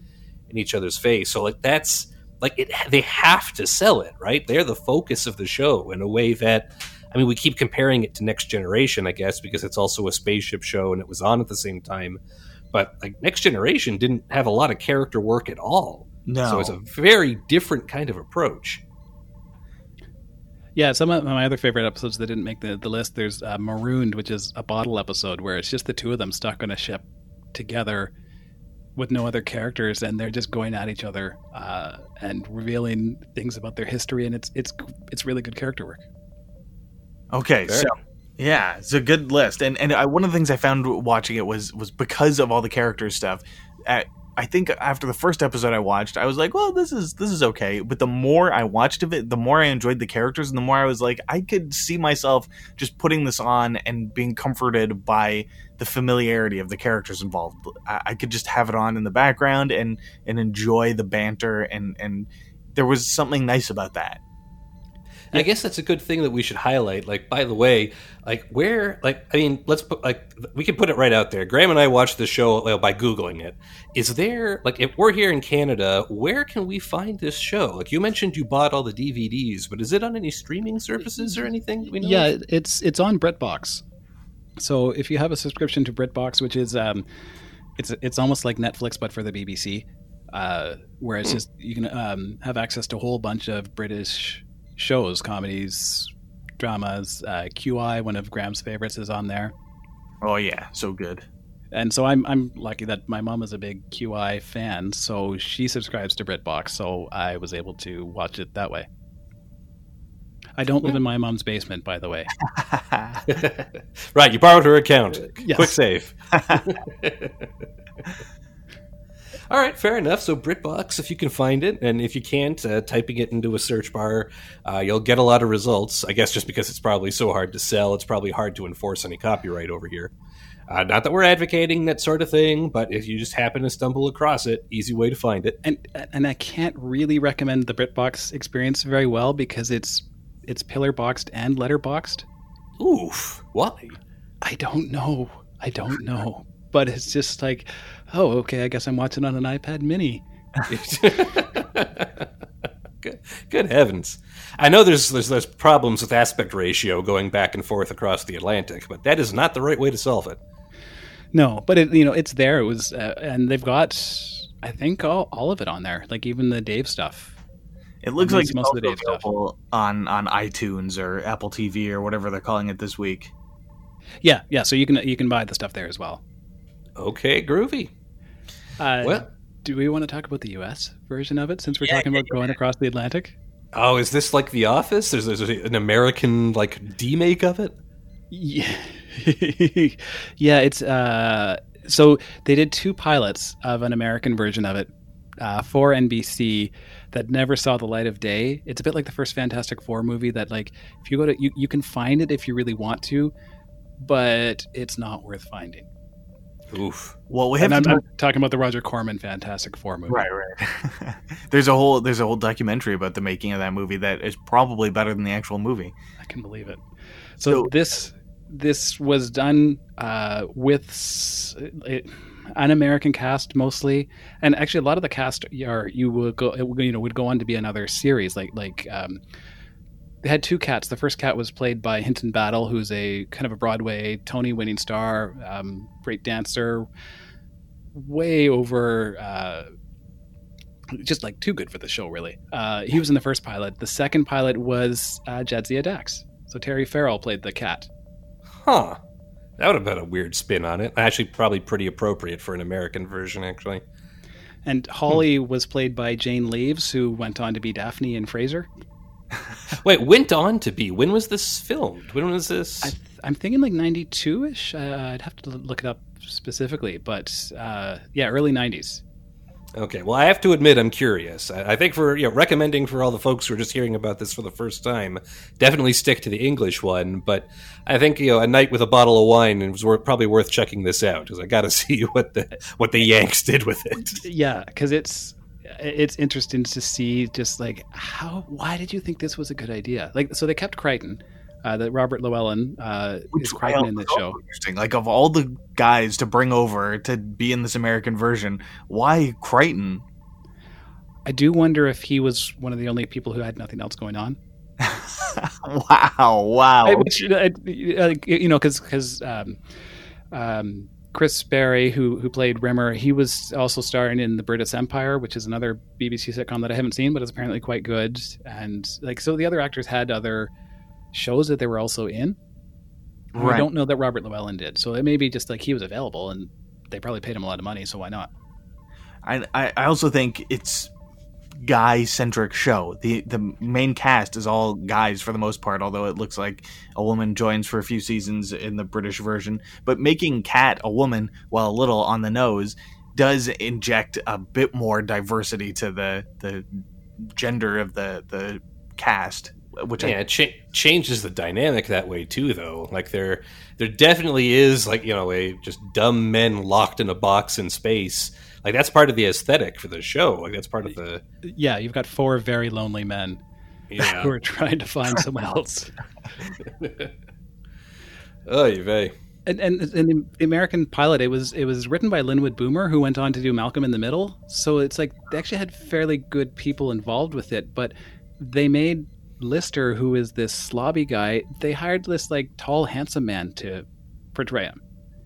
in each other's face. So like that's like it they have to sell it right they're the focus of the show in a way that i mean we keep comparing it to next generation i guess because it's also a spaceship show and it was on at the same time but like next generation didn't have a lot of character work at all No. so it's a very different kind of approach Yeah, some of my other favorite episodes that didn't make the, the list. There's uh, Marooned, which is a bottle episode where it's just the two of them stuck on a ship together with no other characters, and they're just going at each other uh, and revealing things about their history, and it's it's it's really good character work. Okay, Fair. so yeah, it's a good list, and and I, one of the things I found watching it was was because of all the character stuff. At, I think after the first episode I watched, I was like, well, this is this is okay. But the more I watched of it, the more I enjoyed the characters, and the more I was like, I could see myself just putting this on and being comforted by the familiarity of the characters involved. I, I could just have it on in the background and and enjoy the banter, and and there was something nice about that. I guess that's a good thing that we should highlight. Like, by the way, like where, like, I mean, let's put like we can put it right out there. Graham and I watched the show well, by googling it. Is there like if we're here in Canada, where can we find this show? Like you mentioned, you bought all the DVDs, but is it on any streaming services or anything? Yeah, of? it's it's on BritBox. So if you have a subscription to BritBox, which is um, it's it's almost like Netflix but for the BBC, uh, where it's just you can um, have access to a whole bunch of British shows, comedies, dramas. Uh, QI, one of Graham's favorites, is on there. Oh yeah, so good. And so I'm I'm lucky that my mom is a big QI fan, so she subscribes to BritBox, so I was able to watch it that way. I don't live in my mom's basement, by the way. right. You borrowed her account. Yes. Quick save. All right, fair enough. So BritBox, if you can find it, and if you can't, uh, typing it into a search bar, uh, you'll get a lot of results. I guess just because it's probably so hard to sell, it's probably hard to enforce any copyright over here. Uh, not that we're advocating that sort of thing, but if you just happen to stumble across it, easy way to find it. and and I can't really recommend the BritBox experience very well because it's it's pillar boxed and letter boxed. Oof, why? I don't know. I don't know. But it's just like, oh, okay, I guess I'm watching on an iPad mini. good, good heavens! I know there's, there's there's problems with aspect ratio going back and forth across the Atlantic, but that is not the right way to solve it. No, but it you know it's there. It was uh, and they've got I think all, all of it on there, like even the Dave stuff. It looks like most of the Dave stuff. on on iTunes or Apple TV or whatever they're calling it this week. Yeah, yeah. So you can you can buy the stuff there as well. Okay, groovy. Uh, Well- do we want to talk about the U.S. version of it since we're Yeah, talking yeah, about going across the Atlantic? Oh, is this like The Office? There's, there's an American like demake of it. Yeah, yeah. It's uh, so they did two pilots of an American version of it uh, for NBC that never saw the light of day. It's a bit like the first Fantastic Four movie that, like, if you go to you, you can find it if you really want to, but it's not worth finding. Oof. Well, we have I'm, talk- I'm talking about the Roger Corman Fantastic Four movie. right, right. there's a whole there's a whole documentary about the making of that movie that is probably better than the actual movie. I can believe it. So, So- this this was done uh, with it, an American cast mostly, and actually a lot of the cast are you would go you know would go on to be another series like like um, they had two cats. The first cat was played by Hinton Battle, who's a kind of a Broadway Tony winning star, um, great dancer, way over. Uh, just like too good for the show, really. Uh, he was in the first pilot. The second pilot was uh, Jadzia Dax. So Terry Farrell played the cat. Huh. That would have been a weird spin on it. Actually, probably pretty appropriate for an American version, actually. And Holly was played by Jane Leeves, who went on to be Daphne in Frasier. Wait, went on to be. When was this filmed? When was this? I, I'm thinking like 92 ish. Uh, I'd have to look it up specifically, but uh, yeah, early 90s. Okay, well, I have to admit I'm curious. I, I think for you know, recommending for all the folks who are just hearing about this for the first time, definitely stick to the English one. But I think you know, a night with a bottle of wine was probably worth checking this out because I got to see what the what the Yanks did with it. Yeah, because it's it's interesting to see just like how why did you think this was a good idea? Like, so they kept Kryten. Uh, that Robert Llewellyn uh, is Kryten in the show. Interesting. Like of all the guys to bring over to be in this American version, why Kryten? I do wonder if he was one of the only people who had nothing else going on. wow! Wow! I- which, uh, you know, because because um, um, Chris Barrie, who who played Rimmer, he was also starring in the Brittas Empire, which is another BBC sitcom that I haven't seen, but is apparently quite good. And like, so the other actors had other shows that they were also in. And I don't know that Robert Llewellyn did, so it may be just like he was available, and they probably paid him a lot of money, so why not? I I also think it's guy centric show. The the main cast is all guys for the most part, although it looks like a woman joins for a few seasons in the British version. But making Cat a woman, while a little on the nose, does inject a bit more diversity to the the gender of the the cast. Which Yeah, it cha- changes the dynamic that way too, though. Like there, there definitely is like you know a just dumb men locked in a box in space. Like that's part of the aesthetic for the show. Like that's part of the Yeah, you've got four very lonely men yeah. who are trying to find someone else. oh, you vey. And, and, and the American pilot, it was it was written by Linwood Boomer, who went on to do Malcolm in the Middle. So it's like they actually had fairly good people involved with it, but they made Lister, who is this slobby guy, they hired this like tall, handsome man to portray him.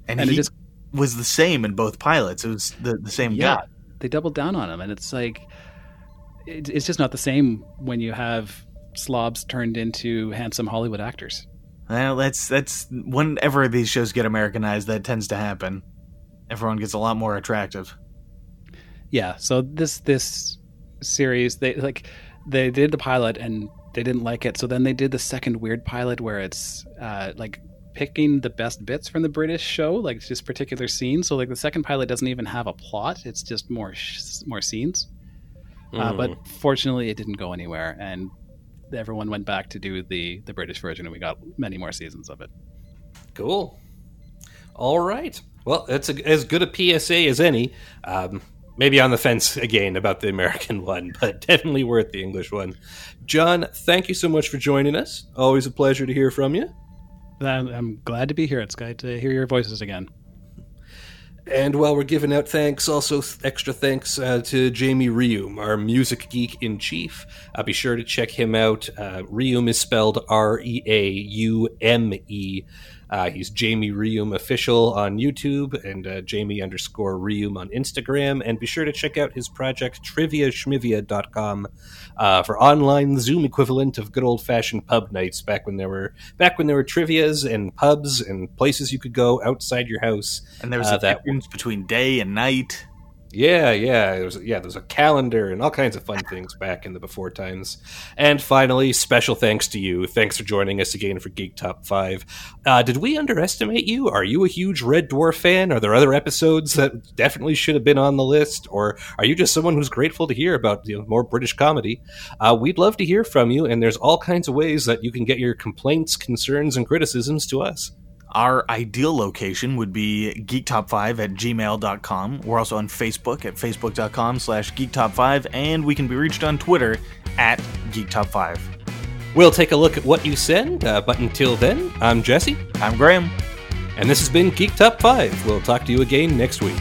and, and it he just- was the same in both pilots. It was the the same Yeah, guy. they doubled down on him, and it's like it, it's just not the same when you have slobs turned into handsome Hollywood actors. Well, that's that's whenever these shows get Americanized, that tends to happen. Everyone gets a lot more attractive. Yeah, so this this series they like they did the pilot and they didn't like it, so then they did the second weird pilot where it's uh, like picking the best bits from the British show, like just particular scenes. So like the second pilot doesn't even have a plot; it's just more sh- more scenes. Uh, Mhm. but fortunately, it didn't go anywhere, and everyone went back to do the the British version, and we got many more seasons of it. Cool. All right. Well, that's a, as good a PSA as any. Um, maybe on the fence again about the American one, but definitely worth the English one. John, thank you so much for joining us. Always a pleasure to hear from you. I'm, glad to be here. It's great to hear your voices again. And while we're giving out thanks, also extra thanks uh, to Jamie Reaume, our music geek in chief. Uh, be sure to check him out. Uh, Reaume is spelled R E A U M E. Uh, he's Jamie Reaume official on YouTube and uh, Jamie underscore Reaume on Instagram. And be sure to check out his project triviaschmivia.com uh, for online Zoom equivalent of good old fashioned pub nights back when there were back when there were trivias and pubs and places you could go outside your house And there was Uh, a that- difference between day and night. Yeah, yeah, there was yeah, there's a calendar and all kinds of fun things back in the before times. And finally, special thanks to you. Thanks for joining us again for Geek Top Five. Uh, did we underestimate you? Are you a huge Red Dwarf fan? Are there other episodes that definitely should have been on the list, or are you just someone who's grateful to hear about you know, more British comedy? Uh, we'd love to hear from you, and there's all kinds of ways that you can get your complaints, concerns, and criticisms to us. Our ideal location would be geektop5 at gmail.com. We're also on Facebook at facebook.com slash geektop5, and we can be reached on Twitter at geektop5. We'll take a look at what you send, uh, but until then, I'm Jesse, I'm Graham. and this has been Geek Top 5. We'll talk to you again next week.